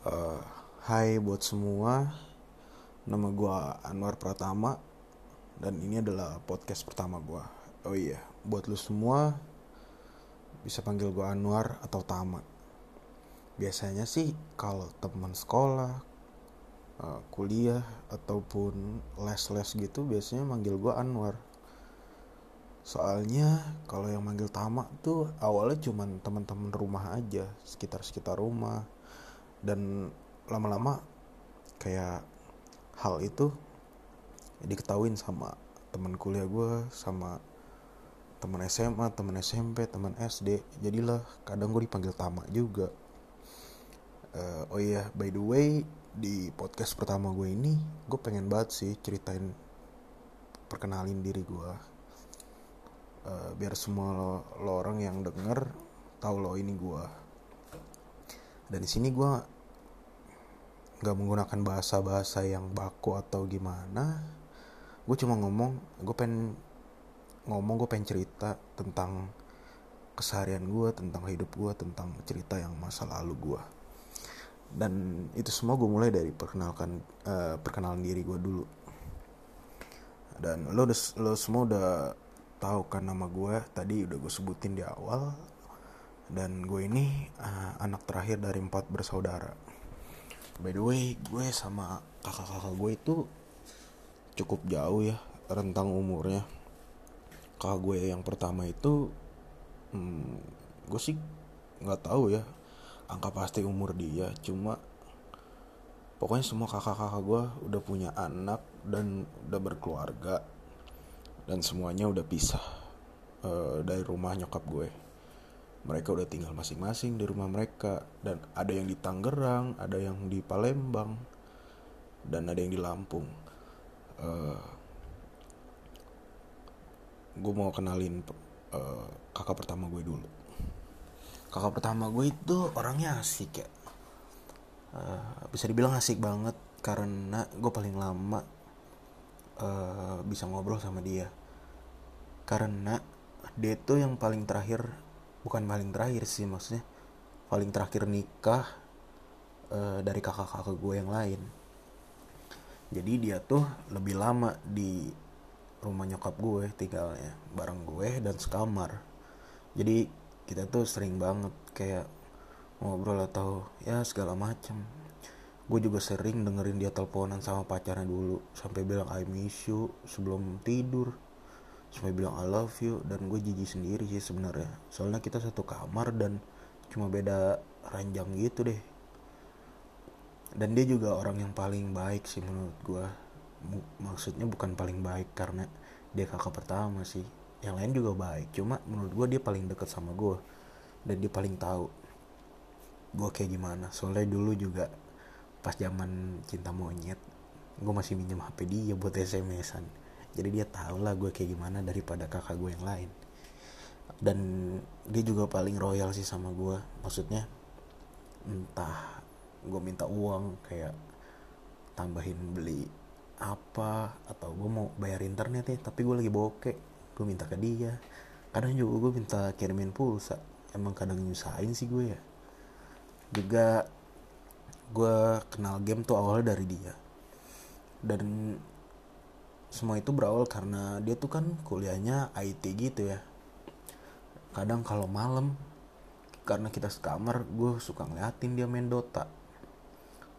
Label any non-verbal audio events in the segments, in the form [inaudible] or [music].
Uh, hai buat semua, nama gue Anwar Pratama dan ini adalah podcast pertama gue. Oh iya, buat lu semua bisa panggil gue Anwar atau Tama. Biasanya sih kalau teman sekolah, uh, kuliah ataupun les-les gitu biasanya manggil gue Anwar. Soalnya kalau yang manggil Tama tuh awalnya cuman teman-teman rumah aja, sekitar-sekitar rumah dan lama-lama kayak hal itu diketahuin sama teman kuliah gue sama teman SMA teman SMP teman SD jadilah kadang gue dipanggil Tama juga. Uh, oh iya by the way di podcast pertama gue ini gue pengen banget sih ceritain perkenalin diri gue uh, biar semua lo, lo orang yang denger tahu lo ini gue dan di sini gue nggak menggunakan bahasa-bahasa yang baku atau gimana gue cuma ngomong gue pengen ngomong gue pengen cerita tentang keseharian gue tentang hidup gue tentang cerita yang masa lalu gue dan itu semua gue mulai dari perkenalkan uh, perkenalan diri gue dulu. Dan lo udah lo semua udah tahu kan nama gue tadi udah gue sebutin di awal. Dan gue ini uh, anak terakhir dari empat bersaudara by the way gue sama kakak-kakak gue itu cukup jauh ya rentang umurnya. Kakak gue yang pertama itu hmm, gue sih nggak tahu ya angka pasti umur dia. Cuma pokoknya semua kakak-kakak gue udah punya anak dan udah berkeluarga dan semuanya udah pisah uh, dari rumah nyokap gue mereka udah tinggal masing-masing di rumah mereka. Dan ada yang di Tangerang ada yang di Palembang dan ada yang di Lampung. Uh, gue mau kenalin uh, kakak pertama gue dulu. Kakak pertama gue itu orangnya asik ya. Uh, bisa dibilang asik banget karena gue paling lama uh, bisa ngobrol sama dia. Karena dia tuh yang paling terakhir bukan paling terakhir sih maksudnya. Paling terakhir nikah uh, dari kakak-kakak gue yang lain. Jadi dia tuh lebih lama di rumah nyokap gue tinggalnya bareng gue dan sekamar. Jadi kita tuh sering banget kayak ngobrol atau ya segala macem. Gue juga sering dengerin dia teleponan sama pacarnya dulu sampai bilang I miss you sebelum tidur sampai bilang I love you. Dan gue jijik sendiri sih sebenarnya. Soalnya kita satu kamar dan cuma beda ranjang gitu deh. Dan dia juga orang yang paling baik sih menurut gue maksudnya bukan paling baik karena dia kakak pertama sih. Yang lain juga baik cuma menurut gue dia paling deket sama gue dan dia paling tahu gue kayak gimana. Soalnya dulu juga pas zaman cinta monyet gue masih minjem hp dia buat smsan jadi dia tahu lah gue kayak gimana daripada kakak gue yang lain. Dan dia juga paling royal sih sama gue. Maksudnya entah gue minta uang kayak tambahin beli apa atau gue mau bayar internet nih tapi gue lagi bokek gue minta ke dia. Kadang juga gue minta kirimin pulsa. Emang kadang nyusahin sih gue ya. Juga gue kenal game tuh awalnya dari dia. Dan semua itu berawal karena dia tuh kan kuliahnya IT gitu ya. Kadang kalau malam karena kita sekamar gue suka ngeliatin dia main Dota.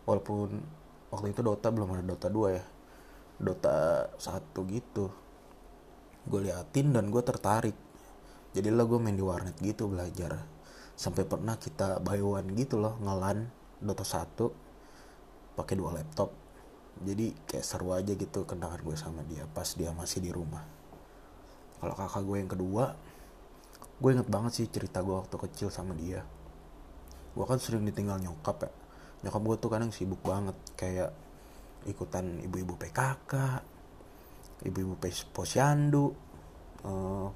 Walaupun waktu itu Dota belum ada Dota 2 ya. Dota 1 gitu. Gue liatin dan gue tertarik. Jadilah gue main di warnet gitu belajar. Sampai pernah kita one gitu loh ngelan Dota 1 pakai dua laptop jadi kayak seru aja gitu kenangan gue sama dia pas dia masih di rumah. Kalau kakak gue yang kedua gue inget banget sih cerita gue waktu kecil sama dia. Gue kan sering ditinggal nyokap ya. Nyokap gue tuh kadang sibuk banget kayak ikutan ibu-ibu PKK ibu-ibu posyandu uh,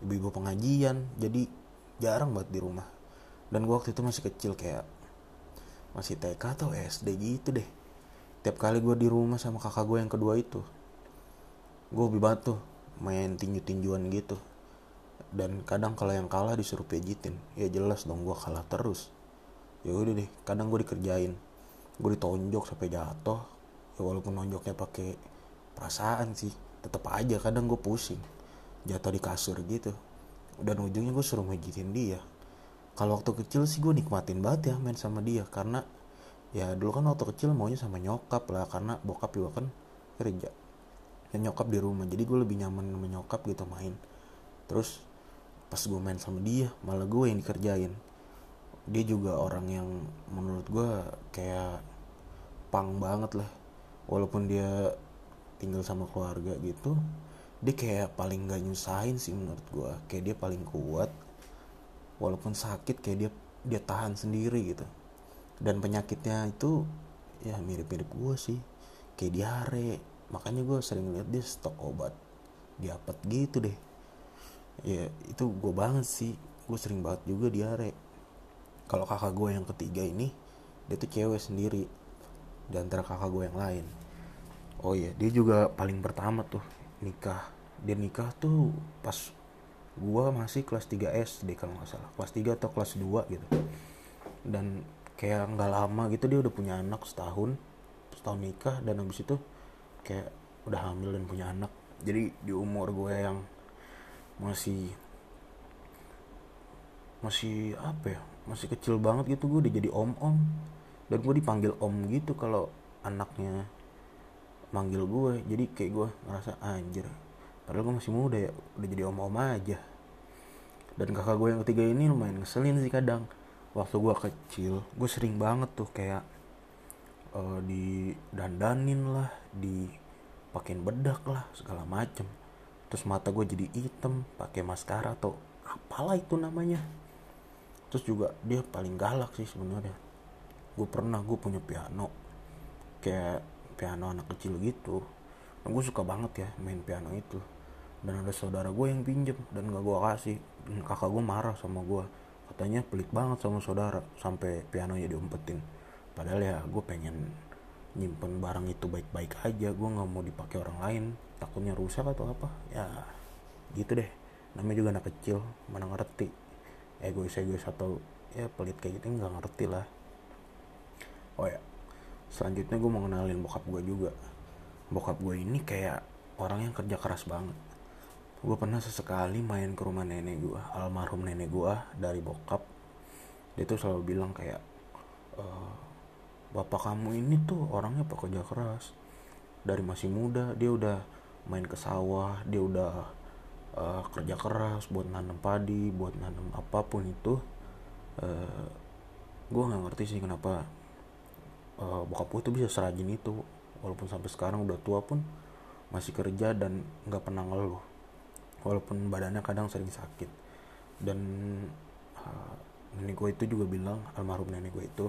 ibu-ibu pengajian. Jadi jarang banget di rumah. Dan gue waktu itu masih kecil kayak masih TK atau SD gitu deh tiap kali gue di rumah sama kakak gue yang kedua itu gue lebih banget tuh main tinju-tinjuan gitu. Dan kadang kalau yang kalah disuruh pijitin ya jelas dong gue kalah terus. Ya udah deh kadang gue dikerjain. Gue ditonjok sampai jatuh ya walaupun nonjoknya pakai perasaan sih tetap aja kadang gue pusing. Jatuh di kasur gitu. Dan ujungnya gue suruh mijitin dia. Kalau waktu kecil sih gue nikmatin banget ya main sama dia karena ya dulu kan waktu kecil maunya sama nyokap lah karena bokap juga kan kerja. Dan nyokap di rumah jadi gue lebih nyaman sama nyokap gitu main. Terus pas gue main sama dia malah gue yang dikerjain. Dia juga orang yang menurut gue kayak pang banget lah. Walaupun dia tinggal sama keluarga gitu dia kayak paling gak nyusahin sih menurut gue kayak dia paling kuat walaupun sakit kayak dia dia tahan sendiri gitu dan penyakitnya itu ya mirip-mirip gue sih. Kayak diare. Makanya gue sering lihat dia stok obat. Diapet gitu deh. Ya itu gue banget sih. Gue sering banget juga diare. Kalau kakak gue yang ketiga ini dia tuh cewek sendiri. Di antara kakak gue yang lain. Oh iya dia juga paling pertama tuh nikah. Dia nikah tuh pas gue masih kelas 3 SD kalau nggak salah. Kelas 3 atau kelas 2 gitu. Dan kayak nggak lama gitu dia udah punya anak setahun setahun nikah dan habis itu kayak udah hamil dan punya anak. Jadi di umur gue yang masih masih apa ya masih kecil banget gitu gue udah jadi om om dan gue dipanggil om gitu kalau anaknya manggil gue. Jadi kayak gue ngerasa anjir padahal gue masih muda ya udah jadi om om aja. Dan kakak gue yang ketiga ini lumayan ngeselin sih kadang waktu gue kecil gue sering banget tuh kayak uh, di dandanin lah di pakein bedak lah segala macem. Terus mata gue jadi hitam pakai maskara atau apalah itu namanya. Terus juga dia paling galak sih sebenarnya. Gue pernah gue punya piano. Kayak piano anak kecil gitu. Dan gue suka banget ya main piano itu. Dan ada saudara gue yang pinjem dan gak gue kasih. Kakak gue marah sama gue katanya pelit banget sama saudara sampai pianonya diumpetin. Padahal ya gue pengen nyimpen barang itu baik-baik aja gue nggak mau dipakai orang lain. Takutnya rusak atau apa? Ya gitu deh. Namanya juga anak kecil mana ngerti. Egois egois atau ya pelit kayak gitu nggak ngerti lah. Oh ya selanjutnya gue mau kenalin bokap gue juga. Bokap gue ini kayak orang yang kerja keras banget gue pernah sesekali main ke rumah nenek gue almarhum nenek gue dari bokap. Dia tuh selalu bilang kayak e, bapak kamu ini tuh orangnya pekerja keras. Dari masih muda dia udah main ke sawah dia udah uh, kerja keras buat nanam padi buat nanam apa pun itu. Uh, eh, gue nggak ngerti sih kenapa uh, bokap gue tuh bisa serajin itu. Walaupun sampai sekarang udah tua pun masih kerja dan nggak pernah ngeluh walaupun badannya kadang sering sakit. Dan uh, nenek gue itu juga bilang almarhum nenek gue itu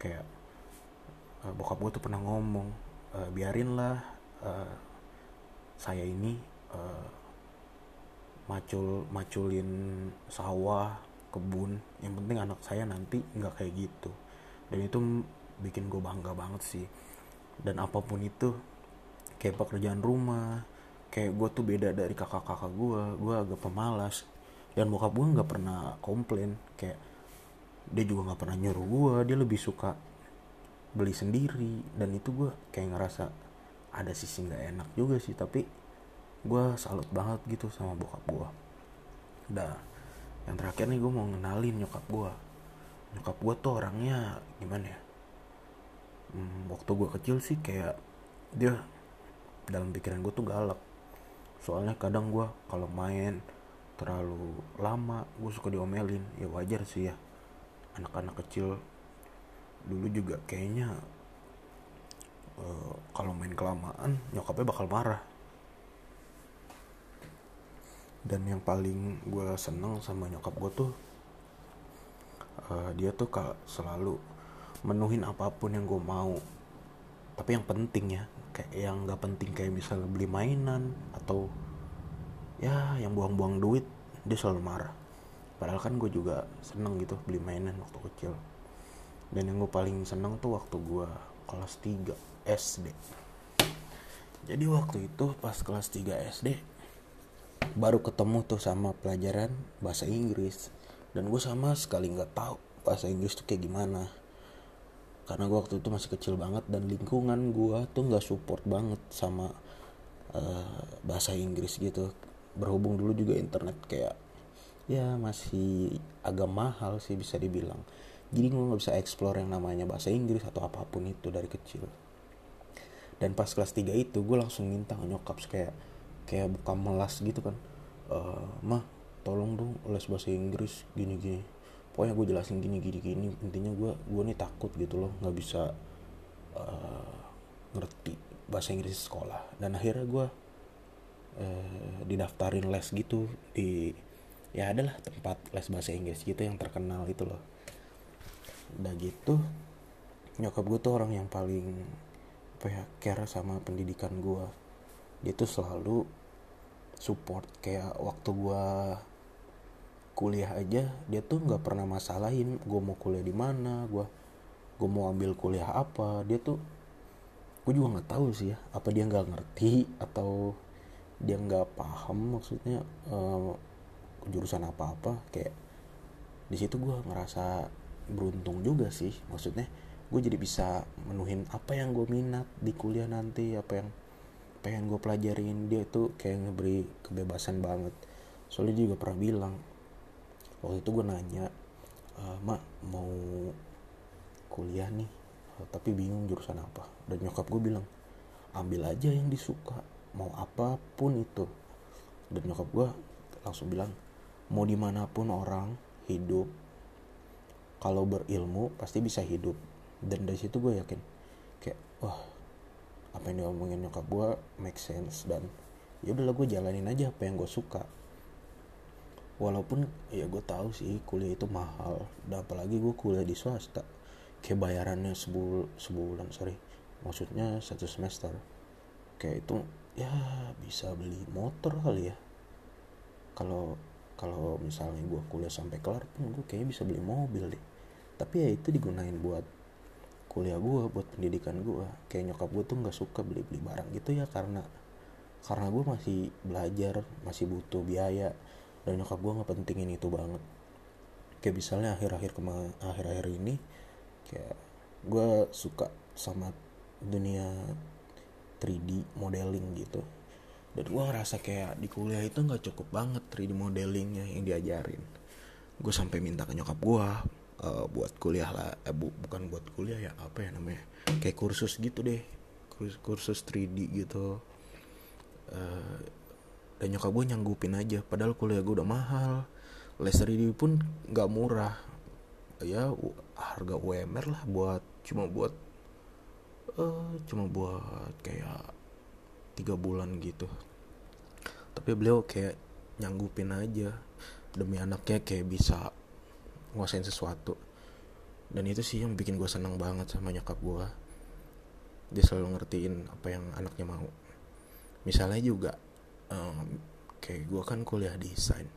kayak uh, bokap gue tuh pernah ngomong uh, biarinlah uh, saya ini uh, macul maculin sawah kebun yang penting anak saya nanti nggak kayak gitu. Dan itu bikin gue bangga banget sih. Dan apa pun itu kayak pekerjaan rumah kayak gue tuh beda dari kakak-kakak gue gue agak pemalas. Dan bokap gue nggak pernah komplain. Kayak dia juga nggak pernah nyuruh gue dia lebih suka beli sendiri. Dan itu gue kayak ngerasa ada sisi nggak enak juga sih. Tapi gue salut banget gitu sama bokap gue dah yang terakhir nih gue mau ngenalin nyokap gue nyokap gue tuh orangnya gimana ya? Hmm, waktu gue kecil sih kayak dia dalam pikiran gue tuh galak soalnya kadang gue kalau main terlalu lama gue suka diomelin. Ya wajar sih ya anak-anak kecil. Dulu juga kayaknya uh, kalau main kelamaan nyokapnya bakal marah. Dan yang paling gue seneng sama nyokap gue tuh uh, dia tuh kak selalu menuhin apa pun yang gue mau. Tapi yang penting ya kayak yang nggak penting kayak misalnya beli mainan atau ya yang buang-buang duit dia selalu marah. Padahal kan gue juga seneng gitu beli mainan waktu kecil. Dan yang gue paling seneng tuh waktu gue kelas 3 SD jadi waktu itu pas kelas 3 SD baru ketemu tuh sama pelajaran bahasa Inggris. Dan gue sama sekali nggak tahu bahasa Inggris tuh kayak gimana karena gue waktu itu masih kecil banget dan lingkungan gue tuh nggak support banget sama uh, bahasa Inggris gitu. Berhubung dulu juga internet kayak ya masih agak mahal sih bisa dibilang. Jadi gue nggak bisa explore yang namanya bahasa Inggris atau apa pun itu dari kecil. Dan pas kelas 3 itu gue langsung minta nyokap kayak kayak buka melas gitu kan. E, mah tolong dong les bahasa Inggris gini gini pokoknya gue jelasin gini gini gini. Intinya gue gue nih takut gitu loh nggak bisa uh, ngerti bahasa Inggris sekolah. Dan akhirnya gue uh, didaftarin les gitu di ya adalah tempat les bahasa Inggris gitu yang terkenal itu loh. Udah gitu nyokap gue tuh orang yang paling apa ya care sama pendidikan gue dia tuh selalu support kayak waktu gue kuliah aja dia tuh nggak pernah masalahin gue mau kuliah di mana gue gue mau ambil kuliah apa. Dia tuh gue juga nggak tahu sih ya apa dia nggak ngerti atau dia nggak paham maksudnya uh, jurusan apa apa. Kayak di situ gue ngerasa beruntung juga sih maksudnya gue jadi bisa menuhin apa yang gue minat di kuliah nanti apa yang pengen gue pelajarin. Dia tuh kayak ngeberi kebebasan banget. Soalnya dia juga pernah bilang waktu itu gue nanya e, mak mau kuliah nih eh, tapi bingung jurusan apa. Dan nyokap gue bilang ambil aja yang disuka mau apa pun itu. Dan nyokap gue langsung bilang mau di mana pun orang hidup kalau berilmu pasti bisa hidup. Dan dari situ gue yakin kayak wah apa yang diomongin nyokap gue make sense dan ya udahlah gue jalanin aja apa yang gue suka walaupun ya gue tahu sih kuliah itu mahal. Dan apalagi gue kuliah di swasta. Kayak bayarannya sebul sebulan sorry. Maksudnya satu semester. Kayak itu ya bisa beli motor kali ya. Kalau kalau misalnya gue kuliah sampai kelar pun gue kayaknya bisa beli mobil deh. Tapi ya itu digunain buat kuliah gue buat pendidikan gue kayak nyokap gue tuh nggak suka beli beli barang gitu ya karena karena gue masih belajar masih butuh biaya dan nyokap gue nggak pentingin itu banget. Kayak misalnya akhir-akhir akhir-akhir ini kayak gue suka sama dunia 3D modeling gitu. Dan gue ngerasa kayak di kuliah itu nggak cukup banget 3D modelingnya yang diajarin. Gue sampai minta ke nyokap gue uh, buat kuliah lah eh, bu, bukan buat kuliah ya apa ya namanya kayak kursus gitu deh kursus, kursus 3D gitu. Uh, dan nyokap gue nyanggupin aja padahal kuliah gue udah mahal. Les 3D pun nggak murah. Ya harga UMR lah buat cuma buat uh, cuma buat kayak tiga bulan gitu. Tapi beliau kayak nyanggupin aja demi anaknya kayak bisa nguasain sesuatu. Dan itu sih yang bikin gue seneng banget sama nyokap gue dia selalu ngertiin apa yang anaknya mau. Misalnya juga um, kayak gue kan kuliah desain.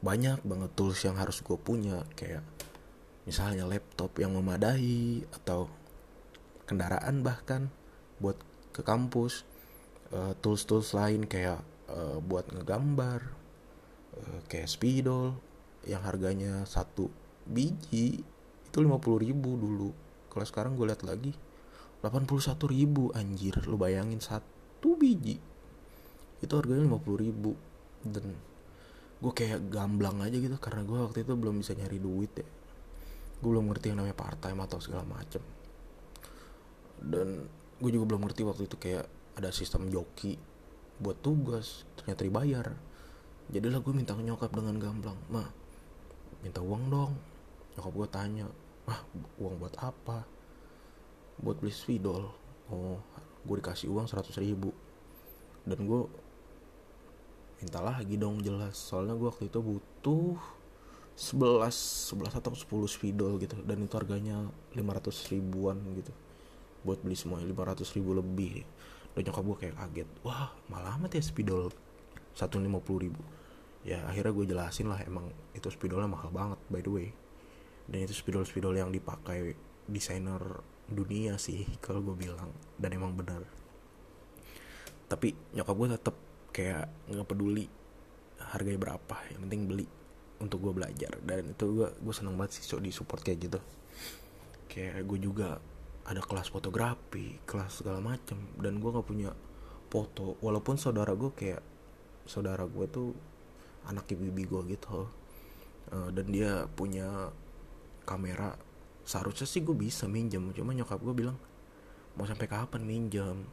Banyak banget tools yang harus gue punya kayak misalnya laptop yang memadai atau kendaraan bahkan buat ke kampus. Uh, tools-tools lain kayak uh, buat ngegambar uh, kayak spidol yang harganya satu biji itu 50 ribu dulu. Kalau sekarang gue lihat lagi 81 ribu anjir. Lu bayangin satu biji itu harganya 50 ribu. Dan gue kayak gamblang aja gitu karena gue waktu itu belum bisa nyari duit ya. Gue belum ngerti yang namanya part time atau segala macem. Dan gue juga belum ngerti waktu itu kayak ada sistem joki buat tugas ternyata dibayar. Jadilah gue minta nyokap dengan gamblang mah minta uang dong. Nyokap gue tanya ah uang buat apa? Buat beli spidol. Oh gue dikasih uang 100 ribu. Dan gue minta lagi dong jelas. Soalnya gue waktu itu butuh 11 11 atau 10 spidol gitu. Dan itu harganya 500 ribuan gitu. Buat beli semua 500 ribu lebih. Dan nyokap gue kayak kaget. Wah malah amat ya spidol 150 ribu. Ya akhirnya gue jelasin lah emang itu spidolnya mahal banget by the way. Dan itu spidol-spidol yang dipakai desainer dunia sih kalau gue bilang. Dan emang benar. Tapi nyokap gue tetap kayak nggak peduli harganya berapa yang penting beli untuk gue belajar. Dan itu gue gue seneng banget sih so di support kayak gitu. Kayak gue juga ada kelas fotografi kelas segala macem dan gue nggak punya foto. Walaupun saudara gue kayak saudara gue tuh anak ibu-ibu gue gitu. Uh, dan dia punya kamera seharusnya sih gue bisa minjem. Cuma nyokap gue bilang mau sampai kapan minjem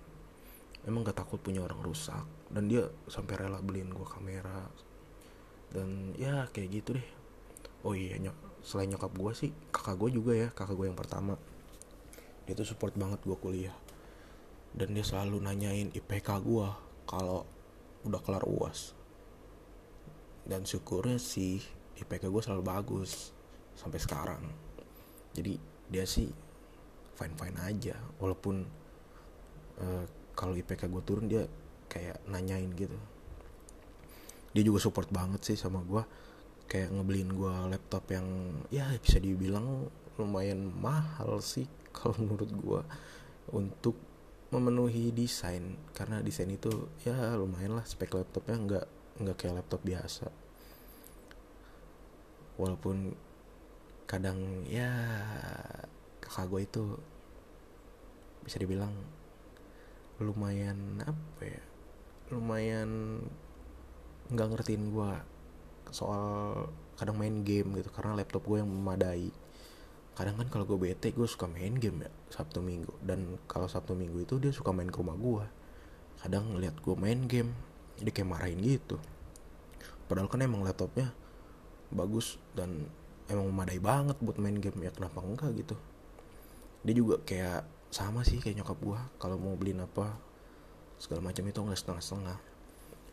emang gak takut punya orang rusak. Dan dia sampai rela beliin gue kamera. Dan ya kayak gitu deh. Oh iya nyok selain nyokap gue sih kakak gue juga ya kakak gue yang pertama. Dia tuh support banget gue kuliah. Dan dia selalu nanyain IPK gue kalau udah kelar uas dan syukurnya sih IPK gue selalu bagus sampai sekarang. Jadi dia sih fine fine aja walaupun uh, kalau IPK gue turun dia kayak nanyain gitu. Dia juga support banget sih sama gue kayak ngebeliin gue laptop yang ya bisa dibilang lumayan mahal sih [laughs] kalau menurut gue untuk memenuhi desain. Karena desain itu ya lumayan lah spek laptopnya nggak nggak kayak laptop biasa. Walaupun kadang ya kakak gue itu bisa dibilang lumayan apa ya lumayan nggak ngertiin gue soal kadang main game gitu karena laptop gue yang memadai. Kadang kan kalau gue bete gue suka main game ya sabtu minggu. Dan kalau sabtu minggu itu dia suka main ke rumah gue kadang ngeliat gue main game dia kayak marahin gitu. Padahal kan emang laptopnya bagus dan emang memadai banget buat main game ya kenapa enggak gitu. Dia juga kayak sama sih kayak nyokap gue kalau mau beliin apa segala macam itu nggak setengah-setengah.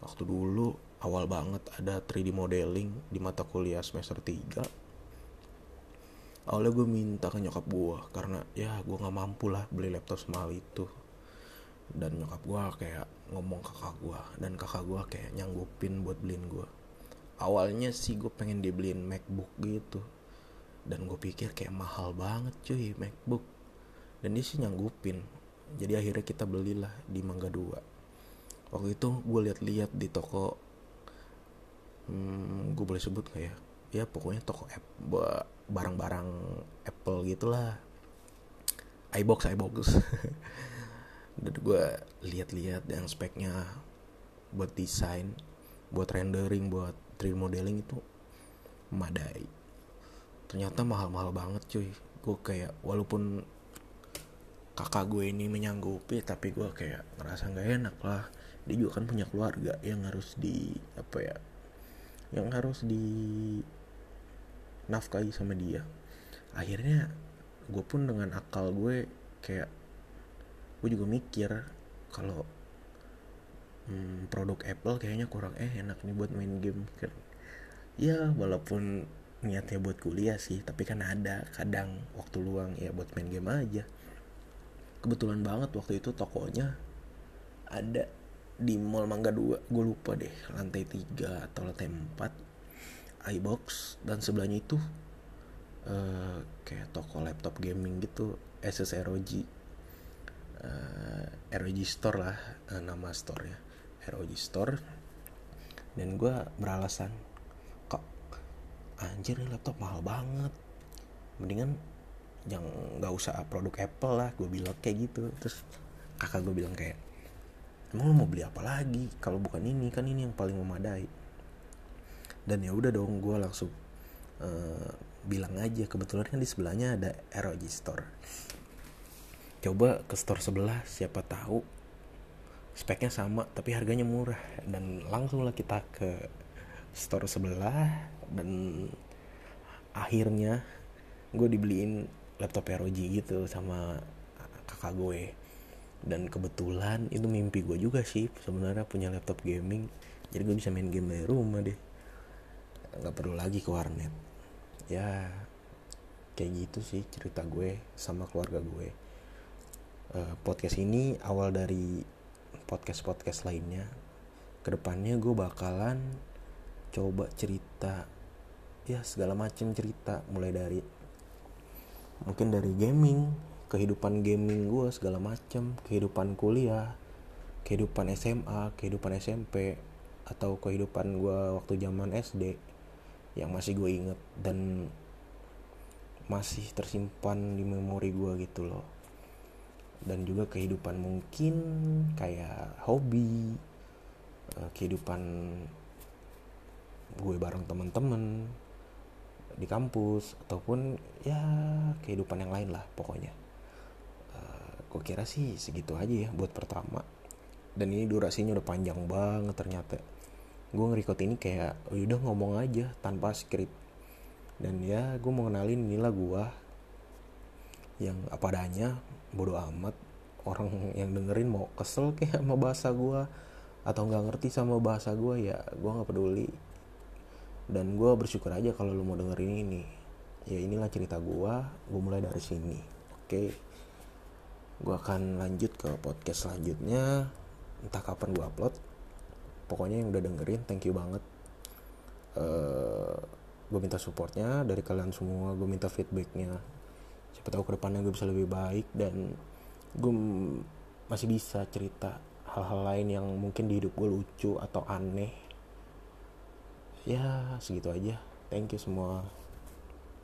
Waktu dulu awal banget ada 3D modeling di mata kuliah semester 3 awalnya gue minta ke nyokap gue karena ya gue nggak mampu lah beli laptop semahal itu. Dan nyokap gue kayak ngomong kakak gue dan kakak gue kayak nyanggupin buat beliin gue awalnya sih gue pengen dibeliin macbook gitu. Dan gue pikir kayak mahal banget cuy macbook dan dia sih nyanggupin. Jadi akhirnya kita belilah di Mangga 2 waktu itu gue lihat-lihat di toko hmm, gue boleh sebut gak ya? Ya pokoknya toko app barang-barang Apple gitulah. iBox iBox. [laughs] Dan gue lihat-lihat yang speknya buat desain buat rendering buat 3D modeling itu memadai ternyata mahal-mahal banget cuy. Gue kayak walaupun kakak gue ini menyanggupi tapi gue kayak ngerasa nggak enak lah. Dia juga kan punya keluarga yang harus di apa ya yang harus di nafkahi sama dia. Akhirnya gue pun dengan akal gue kayak gue juga mikir kalau hmm, produk Apple kayaknya kurang eh enak nih buat main game. Kan ya walaupun niatnya buat kuliah sih tapi kan ada kadang waktu luang ya buat main game aja kebetulan banget waktu itu tokonya ada di Mall Mangga 2 gue lupa deh lantai 3 atau lantai 4 iBox dan sebelahnya itu uh, kayak toko laptop gaming gitu SS ROG uh, eh, ROG Store lah uh, nama store ya ROG Store. Dan gue beralasan kok anjir laptop mahal banget. Mendingan yang nggak usah produk Apple lah gue bilang kayak gitu. Terus kakak gue bilang kayak emang lo mau beli apa lagi? Kalau bukan ini kan ini yang paling memadai. Dan ya udah dong gue langsung uh, bilang aja kebetulan kan di sebelahnya ada ROG Store. Coba ke store sebelah siapa tahu speknya sama tapi harganya murah. Dan langsung lah kita ke store sebelah dan akhirnya gue dibeliin laptop ROG gitu sama kakak gue. Dan kebetulan itu mimpi gue juga sih sebenarnya punya laptop gaming. Jadi gue bisa main game dari rumah deh. Nggak perlu lagi ke warnet. Ya kayak gitu sih cerita gue sama keluarga gue. Uh, podcast ini awal dari podcast podcast lainnya. Ke depannya gue bakalan coba cerita ya segala macam cerita. Mulai dari mungkin dari gaming kehidupan gaming gue segala macam kehidupan kuliah kehidupan SMA kehidupan SMP atau kehidupan gue waktu zaman SD yang masih gue inget dan masih tersimpan di memori gue gitu loh. Dan juga kehidupan mungkin kayak hobi uh, kehidupan gue bareng temen-temen di kampus ataupun ya kehidupan yang lain lah pokoknya. Uh, gue kira sih segitu aja ya buat pertama. Dan ini durasinya udah panjang banget ternyata. Gue ngerekod ini kayak oh, udah ngomong aja tanpa skrip dan ya gue mau kenalin inilah gue yang apa adanya bodoh amat. Orang yang dengerin mau kesel kayak sama bahasa gue atau nggak ngerti sama bahasa gue ya gue nggak peduli dan gue bersyukur aja kalau lo mau dengerin ini. Ya inilah cerita gue gue mulai dari sini. Oke? Gue akan lanjut ke podcast selanjutnya. Entah kapan gue upload. Pokoknya yang udah dengerin thank you banget. Uh, eh, gue minta supportnya dari kalian semua. Gue minta feedbacknya. Siapa tahu ke depannya gue bisa lebih baik dan gue masih bisa cerita hal-hal lain yang mungkin di hidup gue lucu atau aneh ya segitu aja. Thank you semua